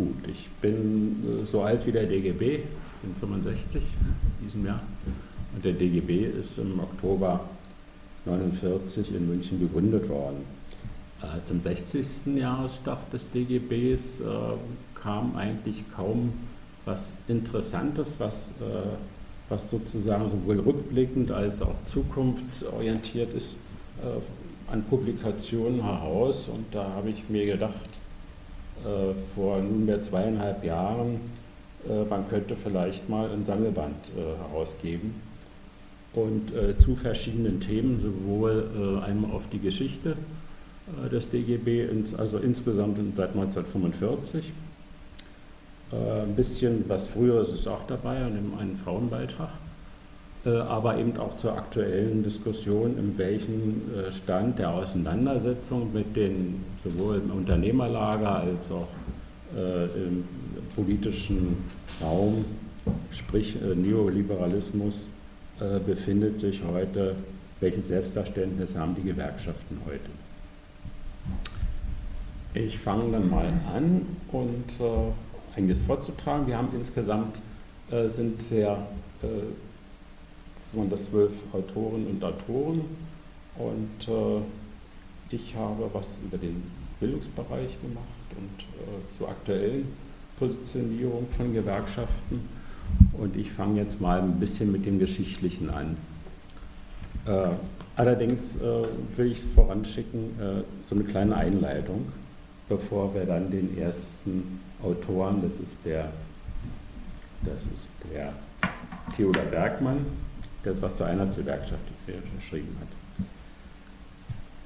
Gut, ich bin so alt wie der DGB, bin 65 in diesem Jahr. Und der DGB ist im Oktober 1949 in München gegründet worden. Äh, zum 60. Jahrestag des DGBs äh, kam eigentlich kaum was Interessantes, was, äh, was sozusagen sowohl rückblickend als auch zukunftsorientiert ist, an Publikationen heraus. Und da habe ich mir gedacht, vor nunmehr zweieinhalb Jahren, man könnte vielleicht mal ein Sammelband herausgeben und äh, zu verschiedenen Themen, sowohl äh, einmal auf die Geschichte äh, des DGB, also insgesamt seit 1945. Äh, ein bisschen was Früheres ist auch dabei, an einem Frauenbeitrag, äh, aber eben auch zur aktuellen Diskussion, in welchem äh, Stand der Auseinandersetzung mit den sowohl im Unternehmerlager als auch im politischen Raum, sprich Neoliberalismus, äh, befindet sich heute, welches Selbstverständnis haben die Gewerkschaften heute. Ich fange dann mal an und äh, einiges vorzutragen. Wir haben insgesamt äh, sind ja äh, das zwölf Autoren und Autoren und äh, ich habe was über den Bildungsbereich gemacht und äh, zur aktuellen Positionierung von Gewerkschaften und ich fange jetzt mal ein bisschen mit dem Geschichtlichen an. Äh, allerdings äh, will ich voranschicken äh, so eine kleine Einleitung, bevor wir dann den ersten Autoren, das ist der, das ist der Theodor Bergmann, der was zur Einheitsgewerkschaft geschrieben hat.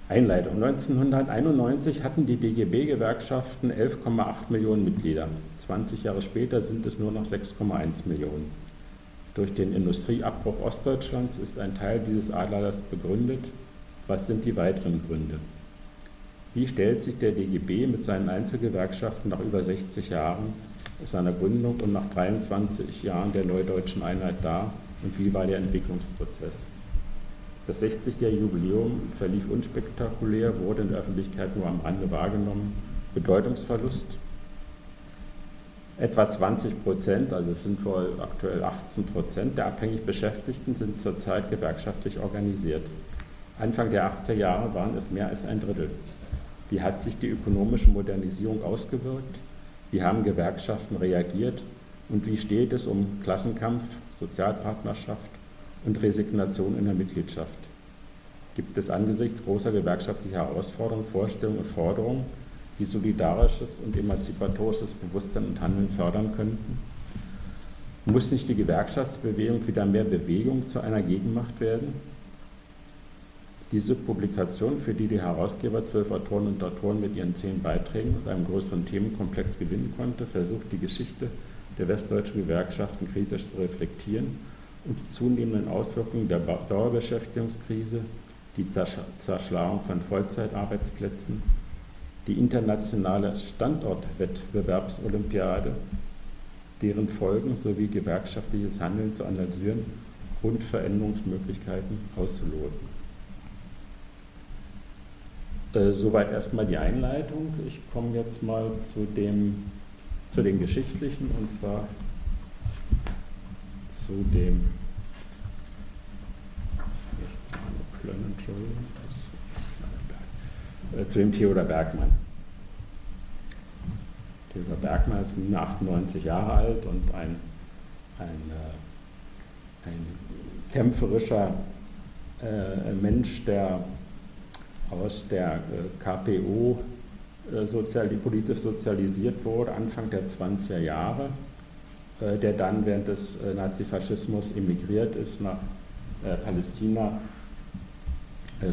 Einleitung. 1991 hatten die DGB-Gewerkschaften 11,8 Millionen Mitglieder. 20 Jahre später sind es nur noch 6,1 Millionen. Durch den Industrieabbruch Ostdeutschlands ist ein Teil dieses Adlers begründet. Was sind die weiteren Gründe? Wie stellt sich der DGB mit seinen Einzelgewerkschaften nach über 60 Jahren seiner Gründung und nach 23 Jahren der Neudeutschen Einheit dar und wie war der Entwicklungsprozess? Das 60-jährige Jubiläum verlief unspektakulär, wurde in der Öffentlichkeit nur am Rande wahrgenommen. Bedeutungsverlust. Etwa 20 Prozent, also es sind wohl aktuell 18 Prozent der abhängig Beschäftigten sind zurzeit gewerkschaftlich organisiert. Anfang der 80er Jahre waren es mehr als ein Drittel. Wie hat sich die ökonomische Modernisierung ausgewirkt? Wie haben Gewerkschaften reagiert? Und wie steht es um Klassenkampf, Sozialpartnerschaft und Resignation in der Mitgliedschaft. Gibt es angesichts großer gewerkschaftlicher Herausforderungen Vorstellungen und Forderungen, die solidarisches und emanzipatorisches Bewusstsein und Handeln fördern könnten? Muss nicht die Gewerkschaftsbewegung wieder mehr Bewegung zu einer Gegenmacht werden? Diese Publikation, für die die Herausgeber zwölf Autoren und Autoren mit ihren zehn Beiträgen und einem größeren Themenkomplex gewinnen konnte, versucht die Geschichte der westdeutschen Gewerkschaften kritisch zu reflektieren und die zunehmenden Auswirkungen der Dauerbeschäftigungskrise, die Zerschlagung von Vollzeitarbeitsplätzen, die internationale Standortwettbewerbsolympiade, deren Folgen sowie gewerkschaftliches Handeln zu analysieren und Veränderungsmöglichkeiten auszuloten. Äh, soweit erstmal die Einleitung. Ich komme jetzt mal zu, dem, zu den geschichtlichen und zwar zu dem äh, zu dem Theodor Bergmann. Theodor Bergmann ist nun 98 Jahre alt und ein, ein, äh, ein kämpferischer äh, Mensch, der aus der KPO sozial, politisch sozialisiert wurde, Anfang der 20er Jahre äh, der dann während des äh, Nazifaschismus emigriert ist nach äh, Palästina,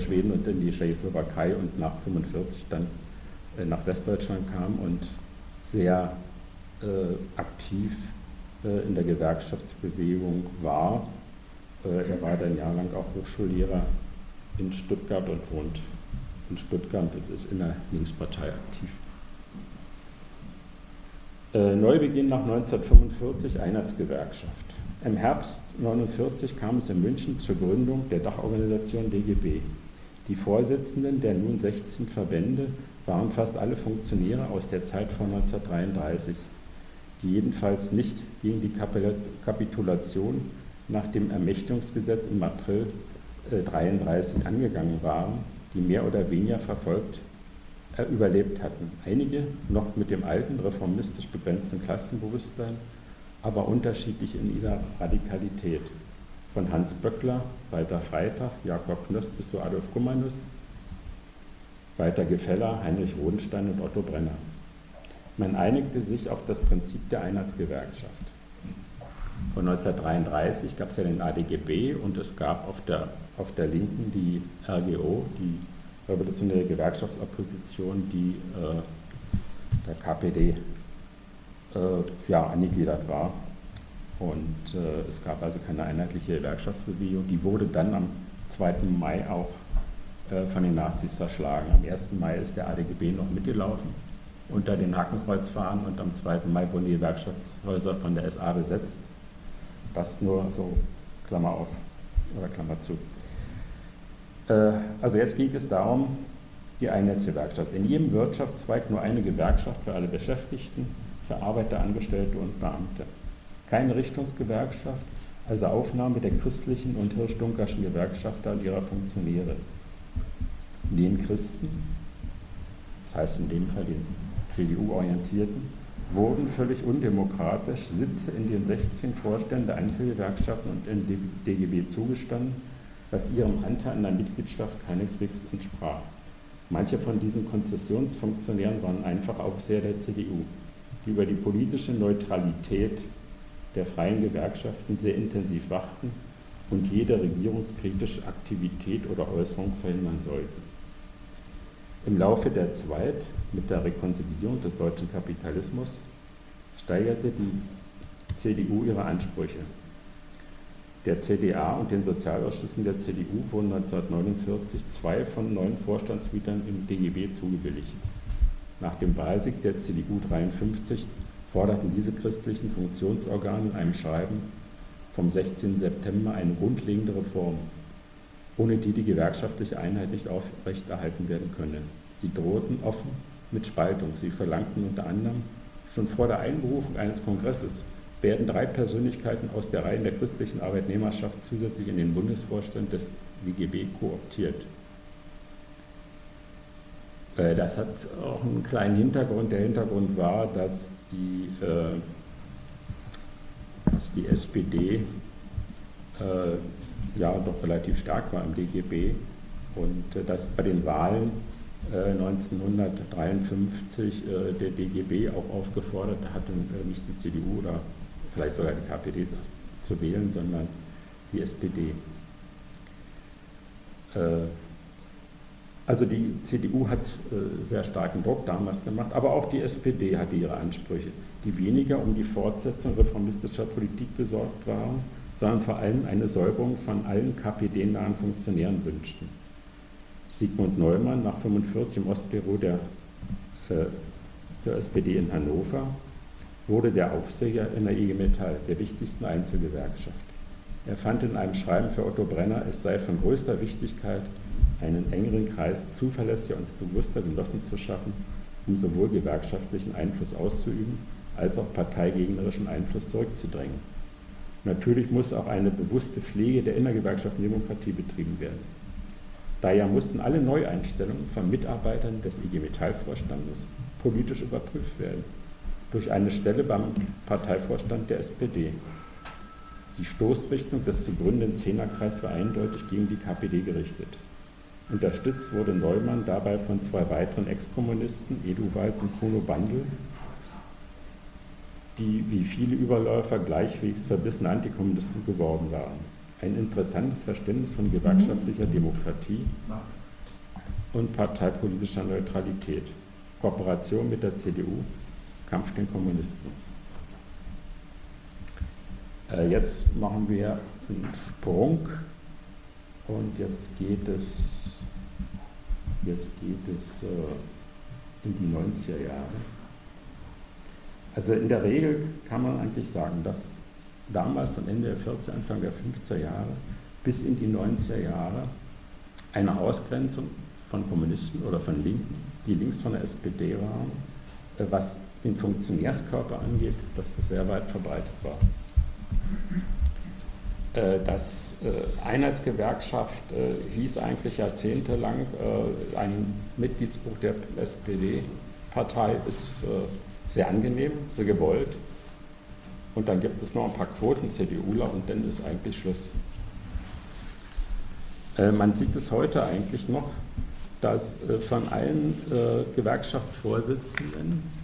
Schweden und in die Tschechoslowakei und nach 1945 dann nach Westdeutschland kam und sehr aktiv in der Gewerkschaftsbewegung war. er war dann jahrelang auch Hochschullehrer in Stuttgart und wohnt in Stuttgart und ist in der Linkspartei aktiv. Äh, Neubeginn nach 1945 Einheitsgewerkschaft. Im Herbst 1949 kam es in München zur Gründung der Dachorganisation DGB. Die Vorsitzenden der nun 16 Verbände waren fast alle Funktionäre aus der Zeit vor 1933, die jedenfalls nicht gegen die Kapitulation nach dem Ermächtigungsgesetz im April 1933 äh, angegangen waren, die mehr oder weniger verfolgt äh, überlebt hatten. Einige noch mit dem alten reformistisch begrenzten Klassenbewusstsein, aber unterschiedlich in ihrer Radikalität. Von Hans Böckler, Walter Freitag, Jakob Knost bis zu Adolf Kummanus, Walter Gefeller, Heinrich Rodenstein und Otto Brenner. Man einigte sich auf das Prinzip der Einheitsgewerkschaft. Von 1933 gab es ja den ADGB und es gab auf der, auf der Linken die RGO, die Revolutionäre Gewerkschaftsopposition, die äh, der KPD äh, ja, angegliedert war. Und äh, es gab also keine einheitliche Gewerkschaftsbewegung. Die wurde dann am 2. Mai auch äh, von den Nazis zerschlagen. Am 1. Mai ist der ADGB noch mitgelaufen unter den Hakenkreuzfahnen und am 2. Mai wurden die Gewerkschaftshäuser von der SA besetzt. Das nur so Klammer auf oder Klammer zu. Äh, also jetzt ging es darum, die Einheitsgewerkschaft. In jedem Wirtschaftszweig nur eine Gewerkschaft für alle Beschäftigten, für Arbeiter, Angestellte und Beamte. Keine Richtungsgewerkschaft, also Aufnahme der christlichen und hirschdunkerschen Gewerkschafter und ihrer Funktionäre. Den Christen, das heißt in dem Fall den CDU-Orientierten, wurden völlig undemokratisch Sitze in den 16 Vorständen der Einzelgewerkschaften und in DGB zugestanden, was ihrem Anteil an der Mitgliedschaft keineswegs entsprach. Manche von diesen Konzessionsfunktionären waren einfach Aufseher der CDU, die über die politische Neutralität der freien Gewerkschaften sehr intensiv wachten und jede regierungskritische Aktivität oder Äußerung verhindern sollten. Im Laufe der Zeit, mit der Rekonziliierung des deutschen Kapitalismus, steigerte die CDU ihre Ansprüche. Der CDA und den Sozialausschüssen der CDU wurden 1949 zwei von neun Vorstandsmitgliedern im DGB zugebilligt. Nach dem Wahlsieg der CDU 53 forderten diese christlichen Funktionsorgane in einem Schreiben vom 16. September eine grundlegende Reform, ohne die die gewerkschaftliche Einheit nicht aufrechterhalten werden könne. Sie drohten offen mit Spaltung. Sie verlangten unter anderem schon vor der Einberufung eines Kongresses werden drei Persönlichkeiten aus der Reihe der christlichen Arbeitnehmerschaft zusätzlich in den Bundesvorstand des WGB kooptiert. Äh, das hat auch einen kleinen Hintergrund. Der Hintergrund war, dass die, äh, dass die SPD äh, ja doch relativ stark war im DGB und dass bei den Wahlen 1953 der DGB auch aufgefordert hatte, nicht die CDU oder vielleicht sogar die KPD zu wählen, sondern die SPD. Äh, also die CDU hat äh, sehr starken Druck damals gemacht, aber auch die SPD hatte ihre Ansprüche, die weniger um die Fortsetzung reformistischer Politik besorgt waren, sondern vor allem eine Säuberung von allen KPD-nahen Funktionären wünschten. Sigmund Neumann nach 1945 im Ostbüro der, äh, der SPD in Hannover wurde der Aufseher in der IG Metall, der wichtigsten Einzelgewerkschaft. Er fand in einem Schreiben für Otto Brenner, es sei von größter Wichtigkeit, einen engeren Kreis zuverlässiger und bewusster Genossen zu schaffen, um sowohl gewerkschaftlichen Einfluss auszuüben, als auch parteigegnerischen Einfluss zurückzudrängen. Natürlich muss auch eine bewusste Pflege der innergewerkschaftlichen Demokratie betrieben werden. Daher mussten alle Neueinstellungen von Mitarbeitern des IG Metall-Vorstandes politisch überprüft werden durch eine Stelle beim Parteivorstand der SPD. Die Stoßrichtung des zu gründenden Zehnerkreis war eindeutig gegen die KPD gerichtet. Unterstützt wurde Neumann dabei von zwei weiteren Exkommunisten, Eduwald und Kuno Bandel, die wie viele Überläufer gleichwegs verbissene Antikommunisten geworden waren. Ein interessantes Verständnis von gewerkschaftlicher Demokratie und parteipolitischer Neutralität. Kooperation mit der CDU Kampf den Kommunisten. Äh, jetzt machen wir einen Sprung und jetzt geht es, jetzt geht es äh, in die 90er Jahre. Also in der Regel kann man eigentlich sagen, dass damals von Ende der 40er, Anfang der 50er Jahre bis in die 90er Jahre eine Ausgrenzung von Kommunisten oder von Linken die links von der SPD waren, äh, was den Funktionärskörper angeht, dass das sehr weit verbreitet war. Äh, das äh, Einheitsgewerkschaft hieß eigentlich jahrzehntelang, ein Mitgliedsbuch der SPD-Partei ist sehr angenehm, sehr gewollt. Und dann gibt es noch ein paar Quoten CDUler und dann ist eigentlich Schluss. Man sieht es heute eigentlich noch, dass von allen Gewerkschaftsvorsitzenden äh,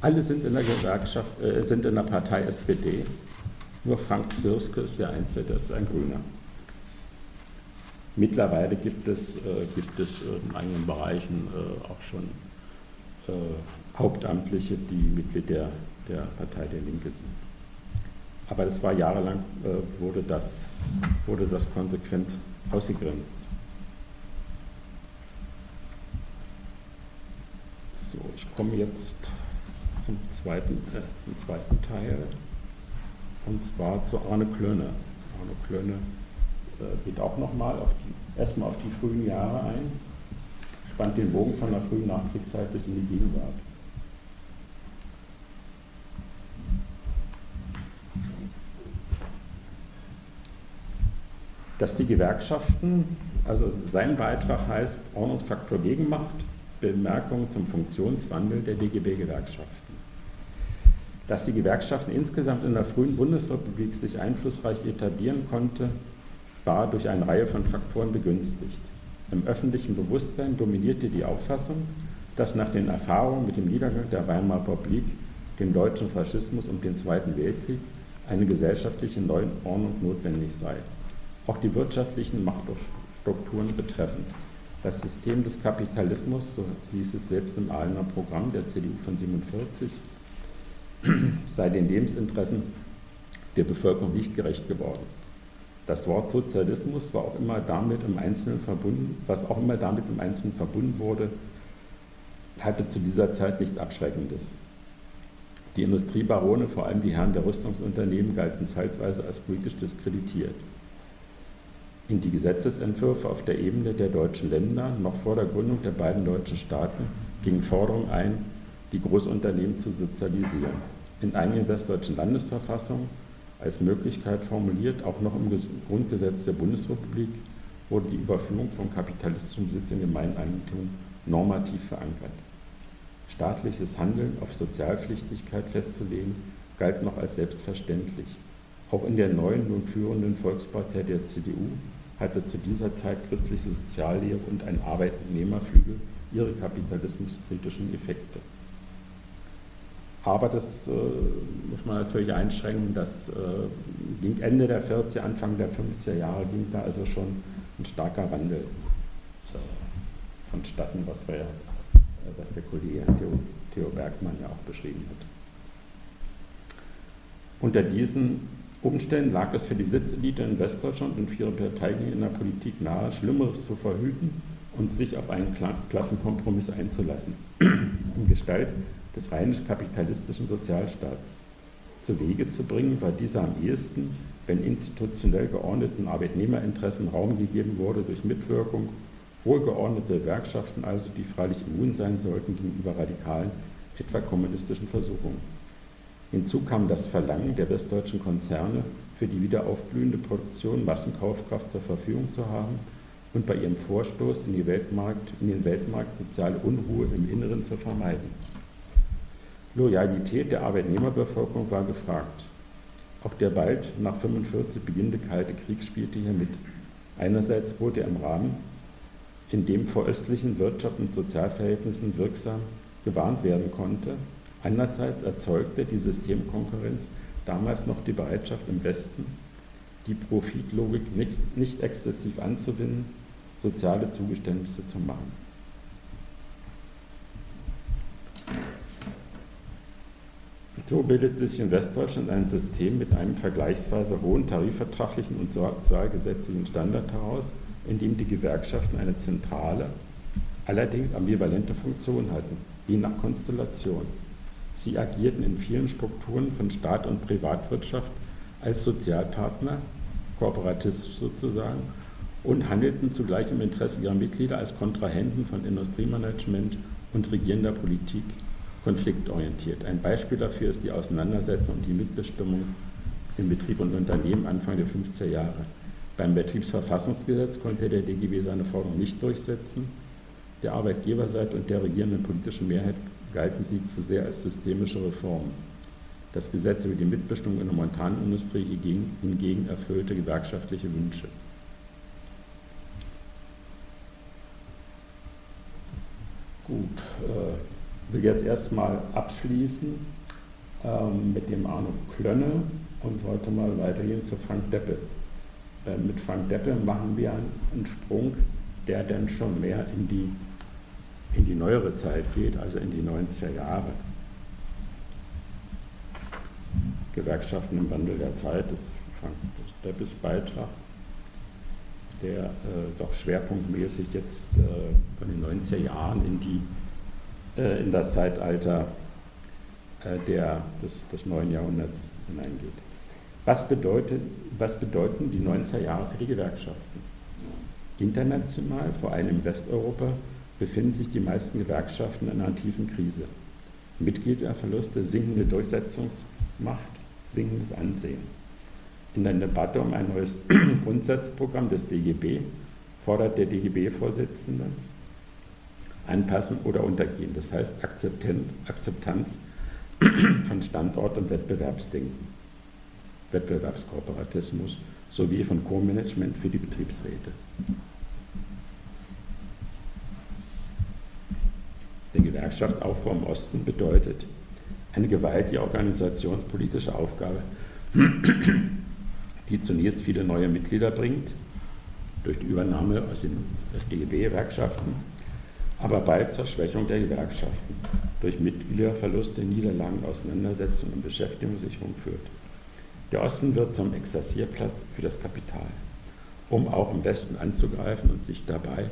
alle sind in der Gewerkschaft, äh, sind in der Partei SPD. Nur Frank Zirske ist der Einzige, der ist ein Grüner. Mittlerweile gibt es, äh, gibt es in einigen Bereichen auch schon Hauptamtliche, die Mitglied der, der Partei der Linke sind. Aber das war jahrelang, wurde, das, wurde das konsequent ausgegrenzt. So, ich komme jetzt zum zweiten, äh, zum zweiten Teil und zwar zu Arne Klöne. Arne Klöne äh, geht auch nochmal erstmal auf die frühen Jahre ein, spannt den Bogen von der frühen Nachkriegszeit bis in die Gegenwart. Dass die Gewerkschaften, also sein Beitrag heißt Ordnungsfaktor Gegenmacht, Bemerkung zum Funktionswandel der DGB-Gewerkschaften. Dass die Gewerkschaften insgesamt in der frühen Bundesrepublik sich einflussreich etablieren konnte, war durch eine Reihe von Faktoren begünstigt. Im öffentlichen Bewusstsein dominierte die Auffassung, dass nach den Erfahrungen mit dem Niedergang der Weimarer Republik, dem deutschen Faschismus und dem Zweiten Weltkrieg eine gesellschaftliche Neuordnung notwendig sei. Auch die wirtschaftlichen Machtstrukturen betreffend. Das System des Kapitalismus, so hieß es selbst im Ahlener Programm der CDU von 47, sei den Lebensinteressen der Bevölkerung nicht gerecht geworden. Das Wort Sozialismus war auch immer damit im Einzelnen verbunden, was auch immer damit im Einzelnen verbunden wurde, hatte zu dieser Zeit nichts Abschreckendes. Die Industriebarone, vor allem die Herren der Rüstungsunternehmen, galten zeitweise als politisch diskreditiert in die Gesetzesentwürfe auf der Ebene der deutschen Länder noch vor der Gründung der beiden deutschen Staaten gingen Forderungen ein, die Großunternehmen zu sozialisieren. In einigen westdeutschen Landesverfassungen als Möglichkeit formuliert, auch noch im Grundgesetz der Bundesrepublik, wurde die Überführung von kapitalistischem Besitz in Gemeineigentum normativ verankert. Staatliches Handeln auf Sozialpflichtigkeit festzulegen, galt noch als selbstverständlich. Auch in der neuen, nun führenden Volkspartei der CDU hatte zu dieser Zeit christliche Soziallehre und ein Arbeitnehmerflügel ihre kapitalismuskritischen Effekte. Aber das äh, muss man natürlich einschränken, das äh, ging Ende der 40er, Anfang der 50er Jahre ging da also schon ein starker Wandel äh, vonstatten, was, wir, äh, was der Kollege Theo, Theo Bergmann ja auch beschrieben hat. Unter diesen Umständen lag es für die Besitzelite in Westdeutschland und für ihre Parteigänger in der Politik nahe, Schlimmeres zu verhüten und sich auf einen Klassenkompromiss einzulassen, in Gestalt des rheinisch-kapitalistischen Sozialstaats. Zu Wege zu bringen war dieser am ehesten, wenn institutionell geordneten Arbeitnehmerinteressen Raum gegeben wurde durch Mitwirkung wohlgeordnete Gewerkschaften, also die freilich immun sein sollten gegenüber radikalen, etwa kommunistischen Versuchungen. Hinzu kam das Verlangen der westdeutschen Konzerne, für die wiederaufblühende Produktion Massenkaufkraft zur Verfügung zu haben und bei ihrem Vorstoß in, Weltmarkt, in den Weltmarkt soziale Unruhe im Inneren zu vermeiden. Loyalität der Arbeitnehmerbevölkerung war gefragt. Auch der bald nach 1945 beginnende Kalte Krieg spielte hier mit. Einerseits wurde er im Rahmen, in dem vor östlichen Wirtschaft und Sozialverhältnissen wirksam gewarnt werden konnte, Andererseits erzeugte die Systemkonkurrenz damals noch die Bereitschaft im Westen, die Profitlogik nicht, nicht exzessiv anzuwenden, soziale Zugeständnisse zu machen. So bildet sich in Westdeutschland ein System mit einem vergleichsweise hohen tarifvertraglichen und sozialgesetzlichen Standard heraus, in dem die Gewerkschaften eine zentrale, allerdings ambivalente Funktion hatten, je nach Konstellation. Sie agierten in vielen Strukturen von Staat und Privatwirtschaft als Sozialpartner, kooperatistisch sozusagen, und handelten zugleich im Interesse ihrer Mitglieder als Kontrahenten von Industriemanagement und regierender Politik konfliktorientiert. Ein Beispiel dafür ist die Auseinandersetzung und die Mitbestimmung im Betrieb und Unternehmen Anfang der 50er Jahre. Beim Betriebsverfassungsgesetz konnte der DGB seine Forderung nicht durchsetzen. Der Arbeitgeberseite und der regierenden politischen Mehrheit galten sie zu sehr als systemische Reformen. Das Gesetz über die Mitbestimmung in der Montanindustrie hingegen erfüllte gewerkschaftliche Wünsche. Gut, äh, will jetzt erstmal abschließen ähm, mit dem Arno Klönne und wollte mal weitergehen zu Frank Deppe. Äh, mit Frank Deppe machen wir einen Sprung, der dann schon mehr in die, in die neuere Zeit geht, also in die 90er Jahre. Gewerkschaften im Wandel der Zeit ist Frank Deppes Beitrag, der äh, doch schwerpunktmäßig jetzt äh, von den 90er Jahren in, die, äh, in das Zeitalter äh, der, des, des neuen Jahrhunderts hineingeht. Was, bedeutet, was bedeuten die 90er Jahre für die Gewerkschaften? International, vor allem in Westeuropa, befinden sich die meisten Gewerkschaften in einer tiefen Krise. Mitgliederverluste, sinkende Durchsetzungsmacht, sinkendes Ansehen. In der Debatte um ein neues Grundsatzprogramm des DGB fordert der DGB-Vorsitzende Anpassen oder Untergehen, das heißt Akzeptanz von Standort- und Wettbewerbsdenken. Wettbewerbskooperatismus sowie von Co-Management für die Betriebsräte. Der Gewerkschaftsaufbau im Osten bedeutet eine gewaltige organisationspolitische Aufgabe, die zunächst viele neue Mitglieder bringt, durch die Übernahme aus den DGB-Gewerkschaften, aber bald zur Schwächung der Gewerkschaften, durch Mitgliederverluste, Niederlagen, Auseinandersetzungen und Beschäftigungssicherung führt. Der Osten wird zum Exerzierplatz für das Kapital, um auch im Westen anzugreifen und sich dabei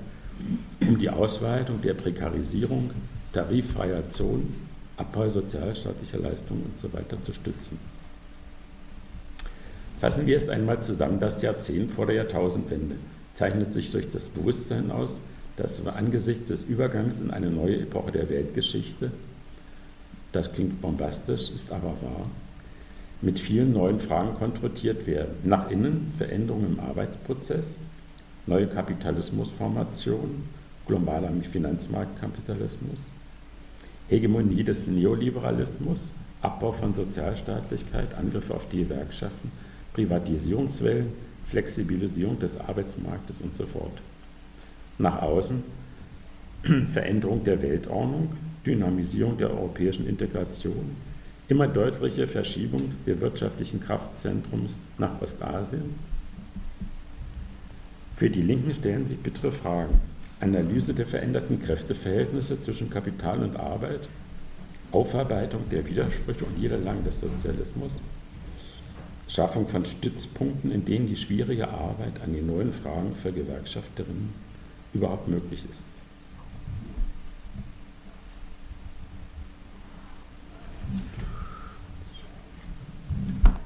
um die Ausweitung der Prekarisierung tariffreier Zonen, Abbau sozialstaatlicher Leistungen usw. So zu stützen. Fassen wir erst einmal zusammen, das Jahrzehnt vor der Jahrtausendwende zeichnet sich durch das Bewusstsein aus, dass wir angesichts des Übergangs in eine neue Epoche der Weltgeschichte, das klingt bombastisch, ist aber wahr, mit vielen neuen Fragen konfrontiert werden. Nach innen Veränderungen im Arbeitsprozess, neue Kapitalismusformationen, globaler Finanzmarktkapitalismus, Hegemonie des Neoliberalismus, Abbau von Sozialstaatlichkeit, Angriffe auf die Gewerkschaften, Privatisierungswellen, Flexibilisierung des Arbeitsmarktes und so fort. Nach außen Veränderung der Weltordnung, Dynamisierung der europäischen Integration, immer deutliche Verschiebung der wirtschaftlichen Kraftzentrums nach Ostasien. Für die Linken stellen sich bittere Fragen. Analyse der veränderten Kräfteverhältnisse zwischen Kapital und Arbeit, Aufarbeitung der Widersprüche und Niederlagen des Sozialismus, Schaffung von Stützpunkten, in denen die schwierige Arbeit an den neuen Fragen für Gewerkschafterinnen überhaupt möglich ist.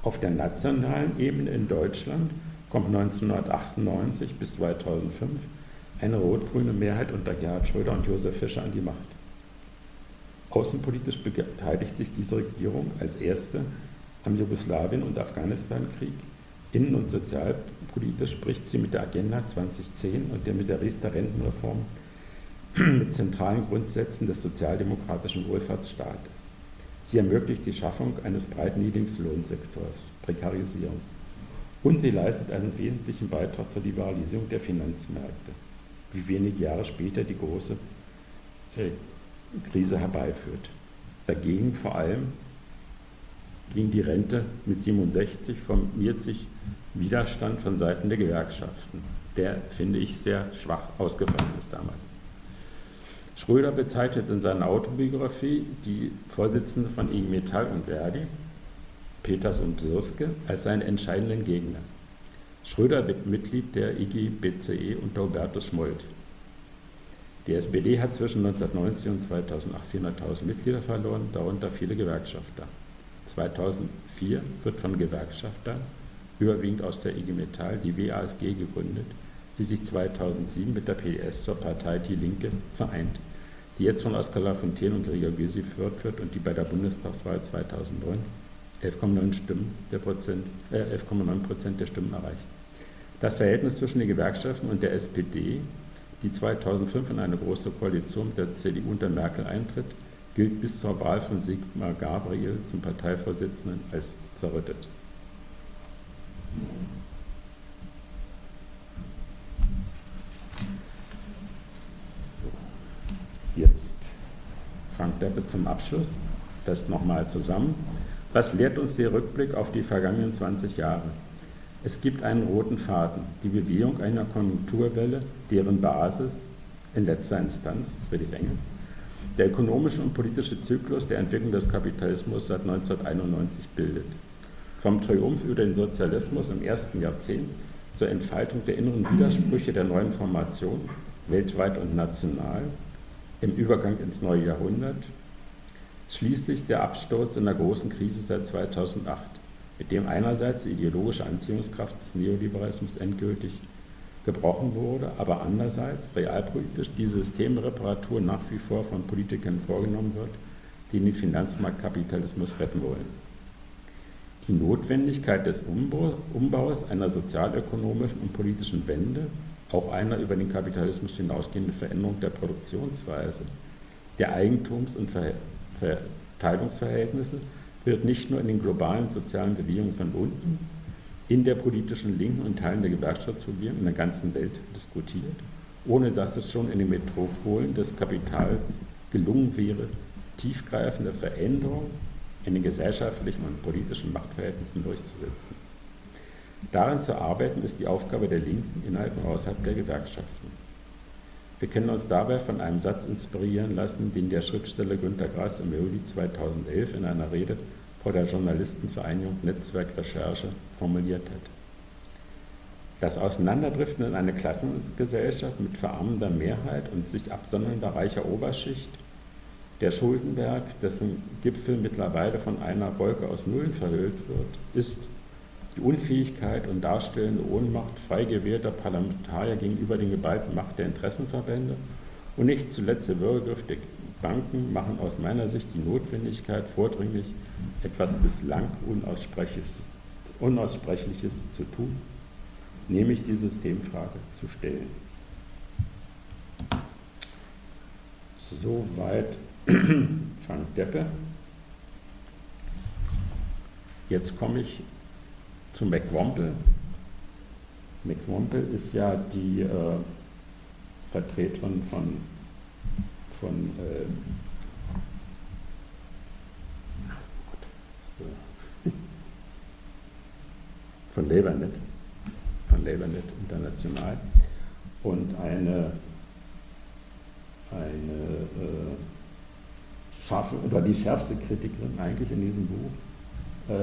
Auf der nationalen Ebene in Deutschland kommt 1998 bis 2005 eine rot-grüne Mehrheit unter Gerhard Schröder und Josef Fischer an die Macht. Außenpolitisch beteiligt sich diese Regierung als erste am Jugoslawien- und Afghanistan-Krieg. Innen- und sozialpolitisch spricht sie mit der Agenda 2010 und der mit der Riester Rentenreform mit zentralen Grundsätzen des sozialdemokratischen Wohlfahrtsstaates. Sie ermöglicht die Schaffung eines breiten Niedriglohnsektors, Prekarisierung. Und sie leistet einen wesentlichen Beitrag zur Liberalisierung der Finanzmärkte, wie wenige Jahre später die große äh, Krise herbeiführt. Dagegen vor allem gegen die Rente mit 67 formiert sich Widerstand von Seiten der Gewerkschaften, der, finde ich, sehr schwach ausgefallen ist damals. Schröder bezeichnet in seiner Autobiografie die Vorsitzende von IG Metall und Verdi, Peters und Sirske, als seine entscheidenden Gegner. Schröder wird Mitglied der IG BCE unter Hubertus Schmold. Die SPD hat zwischen 1990 und 2008 400.000 Mitglieder verloren, darunter viele Gewerkschafter. 2004 wird von Gewerkschaftern, überwiegend aus der IG Metall, die WASG gegründet, die sich 2007 mit der PDS zur Partei Die Linke vereint, die jetzt von Oskar Lafontaine und Gregor Gysi geführt wird und die bei der Bundestagswahl 2009 11,9 Stimmen der Prozent, äh, 11,9 Prozent der Stimmen erreicht. Das Verhältnis zwischen den Gewerkschaften und der SPD, die 2005 in eine große Koalition mit der CDU unter Merkel eintritt, gilt bis zur Wahl von Sigmar Gabriel zum Parteivorsitzenden als zerrüttet. So. Jetzt Frank Deppe zum Abschluss. Das nochmal zusammen. Was lehrt uns der Rückblick auf die vergangenen 20 Jahre? Es gibt einen roten Faden, die Bewegung einer Konjunkturwelle, deren Basis in letzter Instanz, Friedrich Engels, der ökonomische und politische Zyklus der Entwicklung des Kapitalismus seit 1991 bildet. Vom Triumph über den Sozialismus im ersten Jahrzehnt zur Entfaltung der inneren Widersprüche der neuen Formation, weltweit und national, im Übergang ins neue Jahrhundert, schließlich der Absturz in der großen Krise seit 2008, mit dem einerseits die ideologische Anziehungskraft des Neoliberalismus endgültig gebrochen wurde, aber andererseits realpolitisch die Systemreparatur nach wie vor von Politikern vorgenommen wird, die den Finanzmarktkapitalismus retten wollen. Die Notwendigkeit des Umbaus einer sozialökonomischen und politischen Wende, auch einer über den Kapitalismus hinausgehenden Veränderung der Produktionsweise, der Eigentums- und Verteilungsverhältnisse wird nicht nur in den globalen sozialen Bewegungen von unten, in der politischen Linken und Teilen der Gewerkschaftsbewegung in der ganzen Welt diskutiert, ohne dass es schon in den Metropolen des Kapitals gelungen wäre, tiefgreifende Veränderungen in den gesellschaftlichen und politischen Machtverhältnissen durchzusetzen. Daran zu arbeiten ist die Aufgabe der Linken innerhalb und außerhalb der Gewerkschaften. Wir können uns dabei von einem Satz inspirieren lassen, den der Schriftsteller Günter Grass im Juli 2011 in einer Rede vor der Journalistenvereinigung Netzwerk Recherche formuliert hat. Das Auseinanderdriften in eine Klassengesellschaft mit verarmender Mehrheit und sich absondernder reicher Oberschicht der Schuldenberg, dessen Gipfel mittlerweile von einer Wolke aus Nullen verhüllt wird, ist die Unfähigkeit und darstellende Ohnmacht frei gewählter Parlamentarier gegenüber den geballten Macht der Interessenverbände und nicht zuletzt der Bürgergriff der Banken machen aus meiner Sicht die Notwendigkeit vordringlich, etwas bislang Unaussprechliches, Unaussprechliches zu tun, nämlich die Systemfrage zu stellen. Soweit Frank Deppe. Jetzt komme ich zu McWomple. McWomple ist ja die äh, Vertreterin von, von äh, von LabourNet, von LabourNet International und eine, eine äh, scharfe, oder die schärfste Kritikerin eigentlich in diesem Buch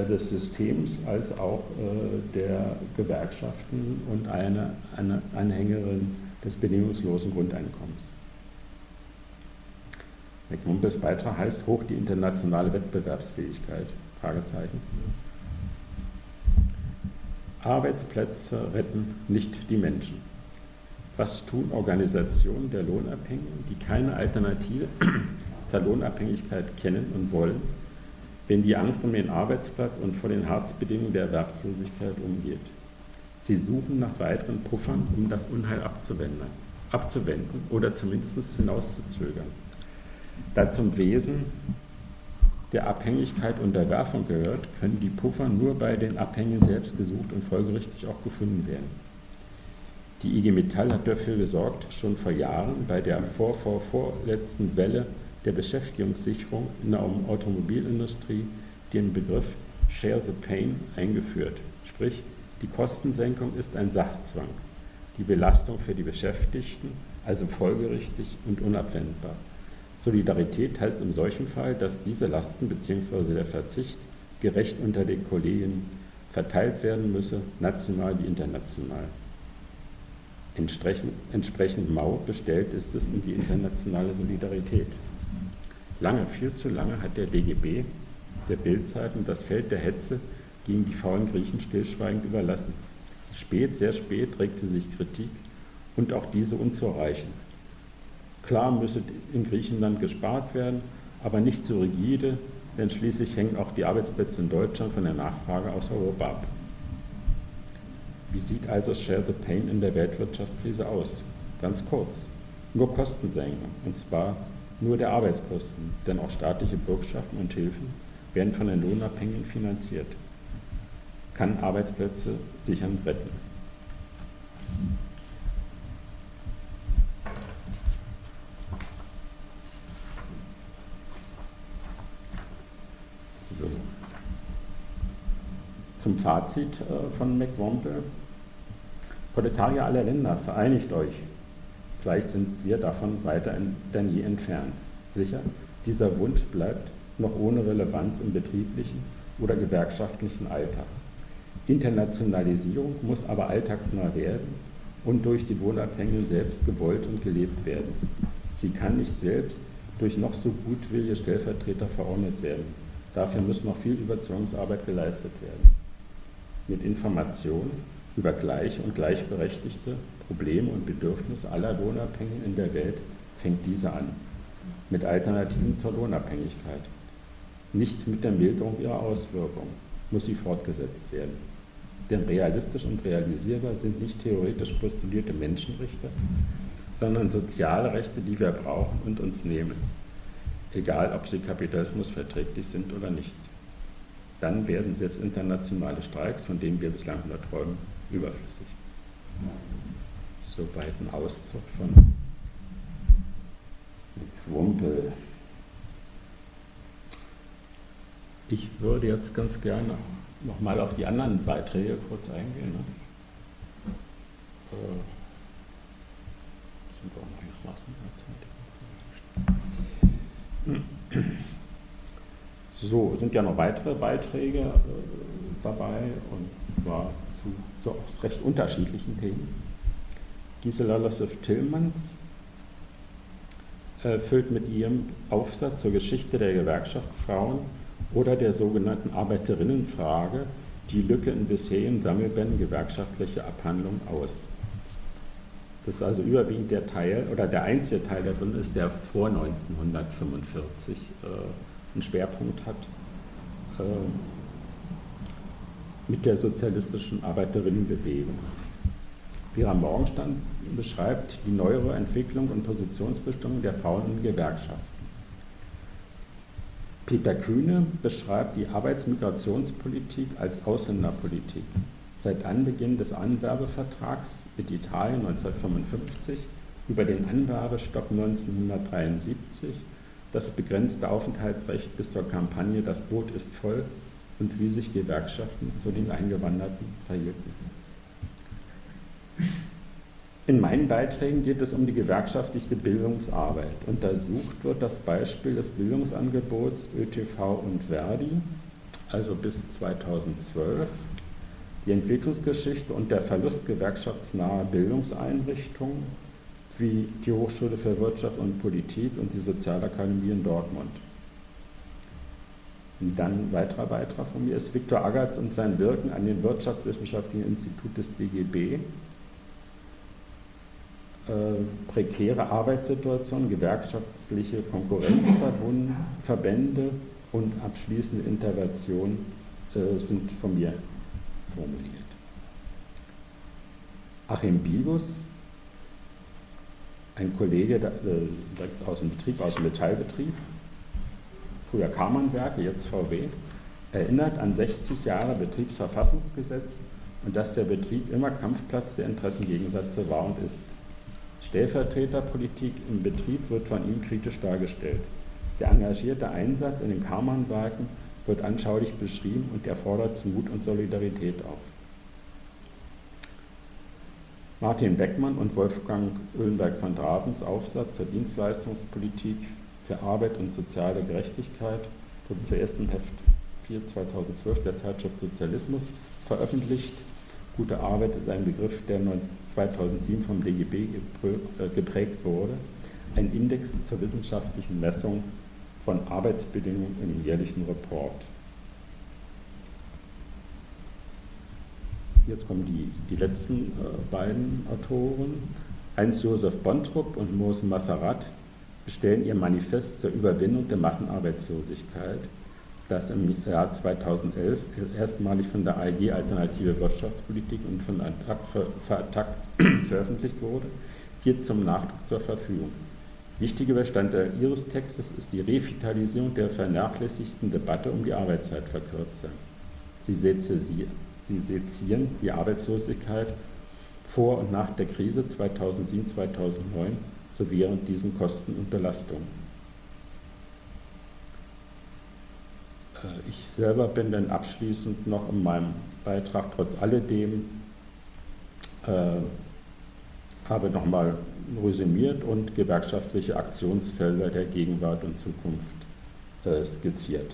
des Systems als auch äh, der Gewerkschaften und eine, eine Anhängerin des bedingungslosen Grundeinkommens. McMumpes Beitrag heißt Hoch die internationale Wettbewerbsfähigkeit? Fragezeichen. Arbeitsplätze retten nicht die Menschen. Was tun Organisationen der Lohnabhängigen, die keine Alternative zur Lohnabhängigkeit kennen und wollen, wenn die Angst um den Arbeitsplatz und vor den Harzbedingungen der Erwerbslosigkeit umgeht. Sie suchen nach weiteren Puffern, um das Unheil abzuwenden, abzuwenden oder zumindest hinauszuzögern. Da zum Wesen der Abhängigkeit und der Werfung gehört, können die Puffer nur bei den Abhängigen selbst gesucht und folgerichtig auch gefunden werden. Die IG Metall hat dafür gesorgt, schon vor Jahren bei der vor, vor, vorletzten Welle der Beschäftigungssicherung in der Automobilindustrie den Begriff Share the Pain eingeführt. Sprich, die Kostensenkung ist ein Sachzwang, die Belastung für die Beschäftigten also folgerichtig und unabwendbar. Solidarität heißt in solchem Fall, dass diese Lasten bzw. der Verzicht gerecht unter den Kollegen verteilt werden müsse, national wie international. Entsprechend, entsprechend mau bestellt ist es um die internationale Solidarität. Lange, viel zu lange hat der DGB, der Bildzeitung, das Feld der Hetze gegen die faulen Griechen stillschweigend überlassen. Spät, sehr spät regte sich Kritik und auch diese unzureichend. Klar müsse in Griechenland gespart werden, aber nicht zu rigide, denn schließlich hängen auch die Arbeitsplätze in Deutschland von der Nachfrage aus Europa ab. Wie sieht also Share the Pain in der Weltwirtschaftskrise aus? Ganz kurz. Nur Kostensenkung, und zwar nur der Arbeitskosten, denn auch staatliche Bürgschaften und Hilfen werden von den Lohnabhängigen finanziert. Kann Arbeitsplätze sichern retten. So. Zum Fazit äh, von McWomble. Proletarier aller Länder, vereinigt euch. Vielleicht sind wir davon weiter denn je entfernt. Sicher, dieser Wunsch bleibt noch ohne Relevanz im betrieblichen oder gewerkschaftlichen Alltag. Internationalisierung muss aber alltagsnah werden und durch die Wohnabhängigen selbst gewollt und gelebt werden. Sie kann nicht selbst durch noch so gutwillige Stellvertreter verordnet werden. Dafür muss noch viel Überzeugungsarbeit geleistet werden. Mit Information über gleiche und gleichberechtigte Probleme und Bedürfnisse aller Lohnabhängigen in der Welt fängt diese an. Mit Alternativen zur Lohnabhängigkeit. Nicht mit der Milderung ihrer Auswirkungen muss sie fortgesetzt werden. Denn realistisch und realisierbar sind nicht theoretisch postulierte Menschenrechte, sondern soziale Rechte, die wir brauchen und uns nehmen. Egal, ob sie Kapitalismus verträglich sind oder nicht. Dann werden selbst internationale Streiks, von denen wir bislang nur träumen, überflüssig. Soweit ein Auszug von Wumpel. Ich würde jetzt ganz gerne nochmal auf die anderen Beiträge kurz eingehen. Ne? So, sind ja noch weitere Beiträge äh, dabei und zwar zu so recht unterschiedlichen Themen. Gisela Lossow-Tillmanns äh, füllt mit ihrem Aufsatz zur Geschichte der Gewerkschaftsfrauen oder der sogenannten Arbeiterinnenfrage die Lücke in bisherigen Sammelbänden gewerkschaftlicher Abhandlungen aus. Das ist also überwiegend der Teil oder der einzige Teil da drin ist, der vor 1945 äh, einen Schwerpunkt hat äh, mit der sozialistischen Arbeiterinnenbewegung. Vera Morgenstern beschreibt die neuere Entwicklung und Positionsbestimmung der Frauen in Gewerkschaften. Peter Kühne beschreibt die Arbeitsmigrationspolitik als Ausländerpolitik. Seit Anbeginn des Anwerbevertrags mit Italien 1955 über den Anwerbestopp 1973, das begrenzte Aufenthaltsrecht bis zur Kampagne Das Boot ist voll und wie sich Gewerkschaften zu den Eingewanderten verhielten. In meinen Beiträgen geht es um die gewerkschaftliche Bildungsarbeit. Untersucht wird das Beispiel des Bildungsangebots ÖTV und Verdi, also bis 2012, die Entwicklungsgeschichte und der Verlust gewerkschaftsnaher Bildungseinrichtungen wie die Hochschule für Wirtschaft und Politik und die Sozialakademie in Dortmund. Und dann ein weiterer Beitrag von mir ist Viktor Agatz und sein Wirken an dem Wirtschaftswissenschaftlichen Institut des DGB äh, prekäre Arbeitssituation, gewerkschaftliche Konkurrenzverbände und abschließende Intervention äh, sind von mir formuliert. Achim Bibus, ein Kollege äh, aus dem Betrieb, aus dem Metallbetrieb, früher Kamernwerke, jetzt VW, erinnert an 60 Jahre Betriebsverfassungsgesetz und dass der Betrieb immer Kampfplatz der Interessengegensätze war und ist. Stellvertreterpolitik im Betrieb wird von ihm kritisch dargestellt. Der engagierte Einsatz in den Karmannwerken wird anschaulich beschrieben und er fordert zu Mut und Solidarität auf. Martin Beckmann und Wolfgang Ölenberg van Dravens Aufsatz zur Dienstleistungspolitik für Arbeit und soziale Gerechtigkeit wurde zuerst im Heft 4 2012 der Zeitschrift Sozialismus veröffentlicht. Gute Arbeit ist ein Begriff, der 2007 vom DGB äh, geprägt wurde, ein Index zur wissenschaftlichen Messung von Arbeitsbedingungen im jährlichen Report. Jetzt kommen die, die letzten äh, beiden Autoren. Heinz Josef Bontrup und Moos Massarat bestellen ihr Manifest zur Überwindung der Massenarbeitslosigkeit, das im Jahr 2011 erstmalig von der AEG Alternative Wirtschaftspolitik und von ATTAC veröffentlicht wurde, hier zum Nachdruck zur Verfügung. Wichtiger Bestandteil Ihres Textes ist die Revitalisierung der vernachlässigten Debatte um die Arbeitszeitverkürzung. Sie sezieren die Arbeitslosigkeit vor und nach der Krise 2007, 2009 sowie während diesen Kosten und Belastungen. Äh, ich selber bin dann abschließend noch in meinem Beitrag trotz alledem, äh, habe nochmal resümiert und gewerkschaftliche Aktionsfelder der Gegenwart und Zukunft äh, skizziert.